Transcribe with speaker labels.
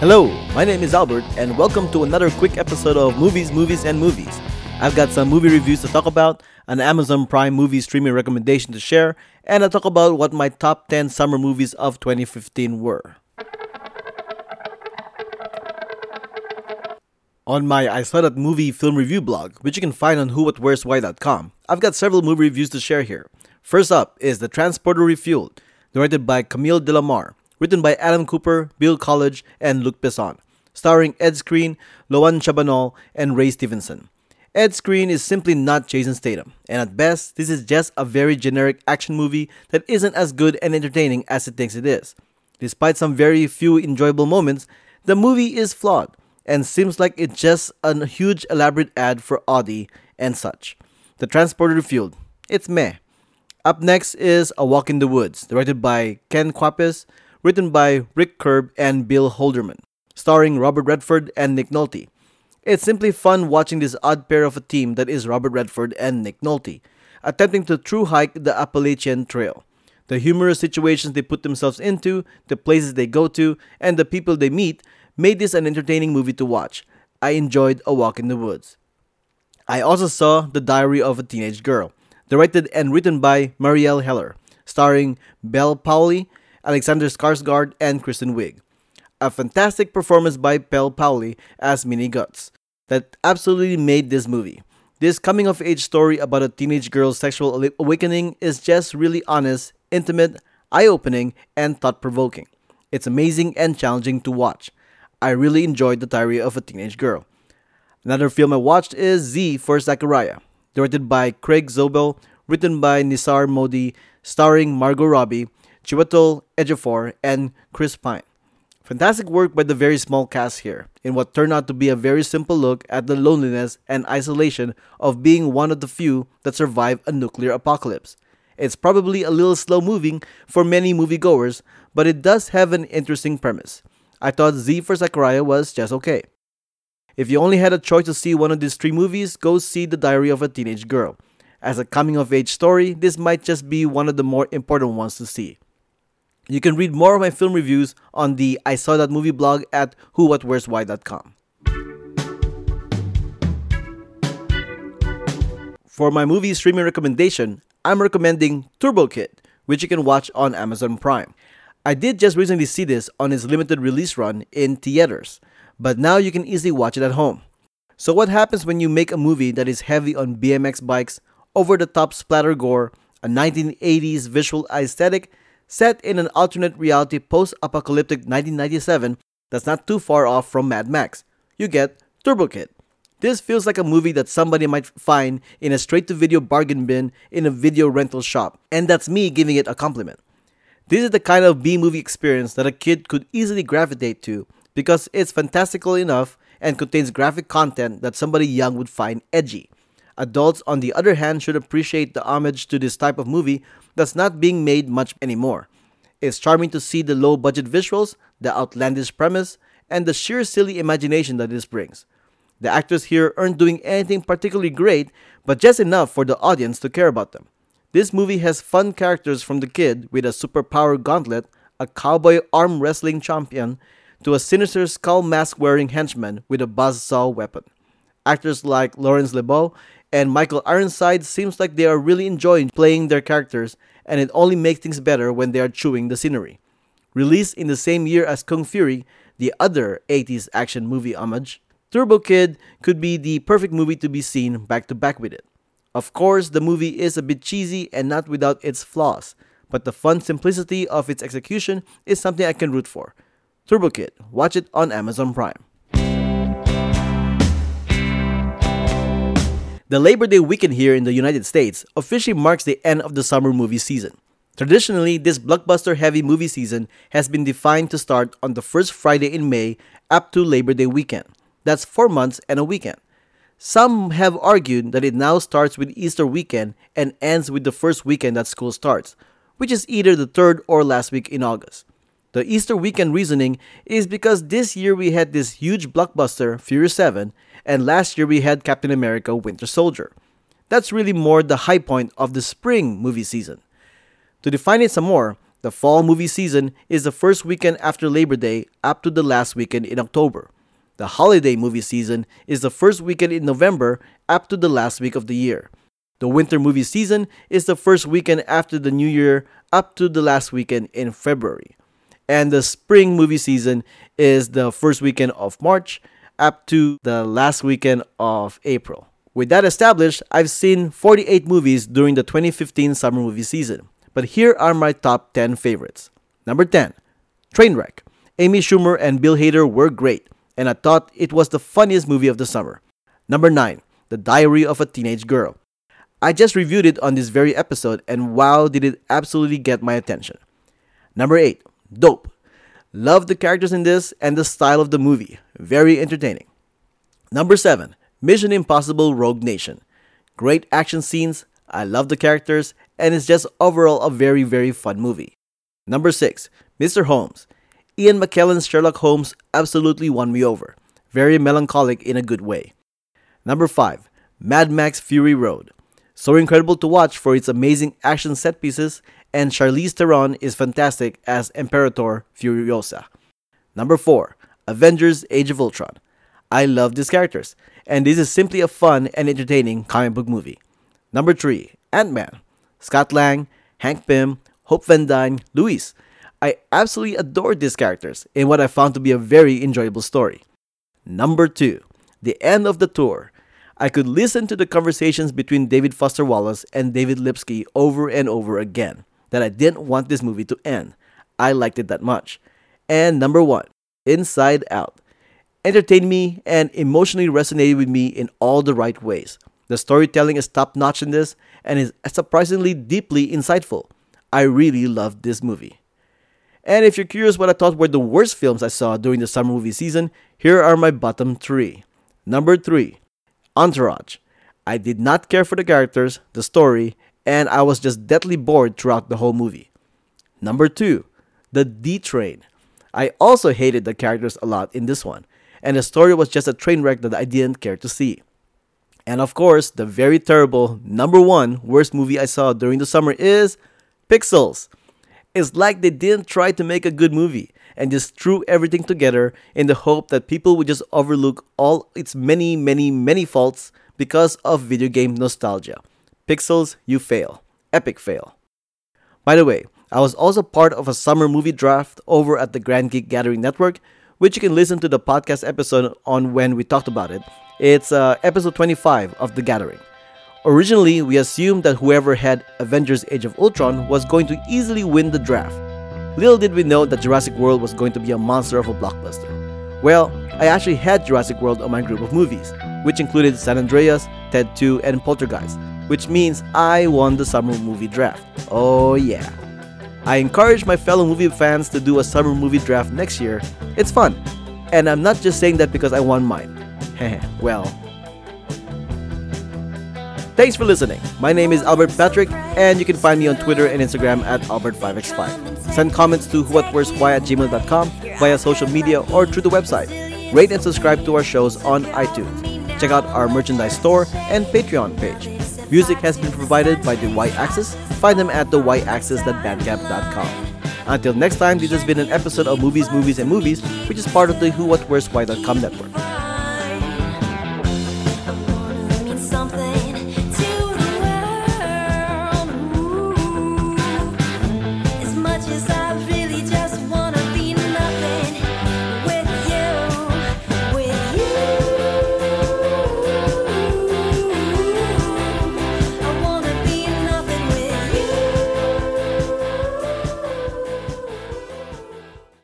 Speaker 1: Hello, my name is Albert, and welcome to another quick episode of Movies, Movies, and Movies. I've got some movie reviews to talk about, an Amazon Prime movie streaming recommendation to share, and I talk about what my top 10 summer movies of 2015 were. On my I Saw That Movie film review blog, which you can find on whowhatwhereswhy.com, I've got several movie reviews to share here. First up is The Transporter Refueled, directed by Camille Delamarre, written by Adam Cooper, Bill Collage, and Luc Besson, starring Ed Skrein, Loan Chabanol, and Ray Stevenson. Ed Skrein is simply not Jason Statham, and at best, this is just a very generic action movie that isn't as good and entertaining as it thinks it is. Despite some very few enjoyable moments, the movie is flawed and seems like it's just a huge elaborate ad for Audi and such. The Transporter Refueled. It's meh. Up next is A Walk in the Woods, directed by Ken Kwapis, written by Rick Kerb and Bill Holderman, starring Robert Redford and Nick Nolte. It's simply fun watching this odd pair of a team that is Robert Redford and Nick Nolte, attempting to true hike the Appalachian Trail. The humorous situations they put themselves into, the places they go to, and the people they meet made this an entertaining movie to watch. I enjoyed A Walk in the Woods. I also saw The Diary of a Teenage Girl, directed and written by Marielle Heller, starring Bel Powley, Alexander Skarsgård, and Kristen Wiig. A fantastic performance by Bel Powley as Mini Guts that absolutely made this movie. This coming of age story about a teenage girl's sexual awakening is just really honest, intimate, eye opening, and thought provoking. It's amazing and challenging to watch. I really enjoyed The Diary of a Teenage Girl. Another film I watched is Z for Zachariah, directed by Craig Zobel, written by Nissar Modi, starring Margot Robbie, Chiwetel Ejiofor, and Chris Pine. Fantastic work by the very small cast here, in what turned out to be a very simple look at the loneliness and isolation of being one of the few that survive a nuclear apocalypse. It's probably a little slow moving for many moviegoers, but it does have an interesting premise. I thought Z for Zachariah was just okay. If you only had a choice to see one of these three movies, go see The Diary of a Teenage Girl. As a coming of age story, this might just be one of the more important ones to see. You can read more of my film reviews on the I Saw That Movie blog at whowhatwhereswhy.com. For my movie streaming recommendation, I'm recommending Turbo Kid, which you can watch on Amazon Prime. I did just recently see this on its limited release run in theaters, but now you can easily watch it at home. So, what happens when you make a movie that is heavy on BMX bikes, over the top splatter gore, a 1980s visual aesthetic, set in an alternate reality post apocalyptic 1997 that's not too far off from Mad Max? You get Turbo Kid. This feels like a movie that somebody might find in a straight to video bargain bin in a video rental shop, and that's me giving it a compliment. This is the kind of B movie experience that a kid could easily gravitate to because it's fantastical enough and contains graphic content that somebody young would find edgy. Adults, on the other hand, should appreciate the homage to this type of movie that's not being made much anymore. It's charming to see the low budget visuals, the outlandish premise, and the sheer silly imagination that this brings. The actors here aren't doing anything particularly great, but just enough for the audience to care about them. This movie has fun characters from the kid with a superpower gauntlet, a cowboy arm wrestling champion, to a sinister skull mask wearing henchman with a buzzsaw weapon. Actors like Laurence Leboeuf and Michael Ironside seems like they are really enjoying playing their characters, and it only makes things better when they are chewing the scenery. Released in the same year as Kung Fury, the other 80s action movie homage, Turbo Kid could be the perfect movie to be seen back to back with it. Of course, the movie is a bit cheesy and not without its flaws, but the fun simplicity of its execution is something I can root for. Turbo Kid, watch it on Amazon Prime. The Labor Day weekend here in the United States officially marks the end of the summer movie season. Traditionally, this blockbuster heavy movie season has been defined to start on the first Friday in May up to Labor Day weekend. That's four months and a weekend. Some have argued that it now starts with Easter weekend and ends with the first weekend that school starts, which is either the third or last week in August. The Easter weekend reasoning is because this year we had this huge blockbuster, Fury 7, and last year we had Captain America Winter Soldier. That's really more the high point of the spring movie season. To define it some more, The fall movie season is the first weekend after Labor Day up to the last weekend in October. The holiday movie season is the first weekend in November up to the last week of the year. The winter movie season is the first weekend after the new year up to the last weekend in February. And the spring movie season is the first weekend of March up to the last weekend of April. With that established, I've seen 48 movies during the 2015 summer movie season. But here are my top 10 favorites. Number 10, Trainwreck. Amy Schumer and Bill Hader were great, and I thought it was the funniest movie of the summer. Number 9, The Diary of a Teenage Girl. I just reviewed it on this very episode, and wow, did it absolutely get my attention. Number 8, Dope. Love the characters in this and the style of the movie. Very entertaining. Number 7, Mission Impossible Rogue Nation. Great action scenes, I love the characters, and it's just overall a very, very fun movie. Number 6, Mr. Holmes. Ian McKellen's Sherlock Holmes absolutely won me over. Very melancholic in a good way. Number 5, Mad Max Fury Road. So incredible to watch for its amazing action set pieces, and Charlize Theron is fantastic as Imperator Furiosa. Number 4, Avengers Age of Ultron. I love these characters, and this is simply a fun and entertaining comic book movie. Number 3, Ant Man. Scott Lang, Hank Pym, Hope Van Dyne, Luis. I absolutely adored these characters in what I found to be a very enjoyable story. Number 2, The End of the Tour. I could listen to the conversations between David Foster Wallace and David Lipsky over and over again that I didn't want this movie to end. I liked it that much. And number 1, Inside Out. Entertained me and emotionally resonated with me in all the right ways. The storytelling is top notch in this and is surprisingly deeply insightful. I really loved this movie. And if you're curious what I thought were the worst films I saw during the summer movie season, here are my bottom three. Number three, Entourage. I did not care for the characters, the story, and I was just deadly bored throughout the whole movie. Number two, The D Train. I also hated the characters a lot in this one, and the story was just a train wreck that I didn't care to see. And of course, the very terrible number one worst movie I saw during the summer is Pixels. It's like they didn't try to make a good movie and just threw everything together in the hope that people would just overlook all its many, many, many faults because of video game nostalgia. Pixels, you fail. Epic fail. By the way, I was also part of a summer movie draft over at the Grand Geek Gathering Network, which you can listen to the podcast episode on when we talked about it it's uh, episode 25 of The Gathering. Originally, we assumed that whoever had Avengers Age of Ultron was going to easily win the draft. Little did we know that Jurassic World was going to be a monster of a blockbuster. Well, I actually had Jurassic World on my group of movies, which included San Andreas, Ted 2, and Poltergeist, which means I won the summer movie draft. Oh yeah. I encourage my fellow movie fans to do a summer movie draft next year. It's fun. And I'm not just saying that because I won mine. well. Thanks for listening. My name is Albert Patrick, and you can find me on Twitter and Instagram at Albert5x5. Send comments to whatwhereswhy at gmail.com via social media or through the website. Rate and subscribe to our shows on iTunes. Check out our merchandise store and Patreon page. Music has been provided by the Y Axis. Find them at the Y-Axis.bandcamp.com. Until next time, this has been an episode of Movies, Movies, and Movies, which is part of the Who, What, Where's, Why.com network.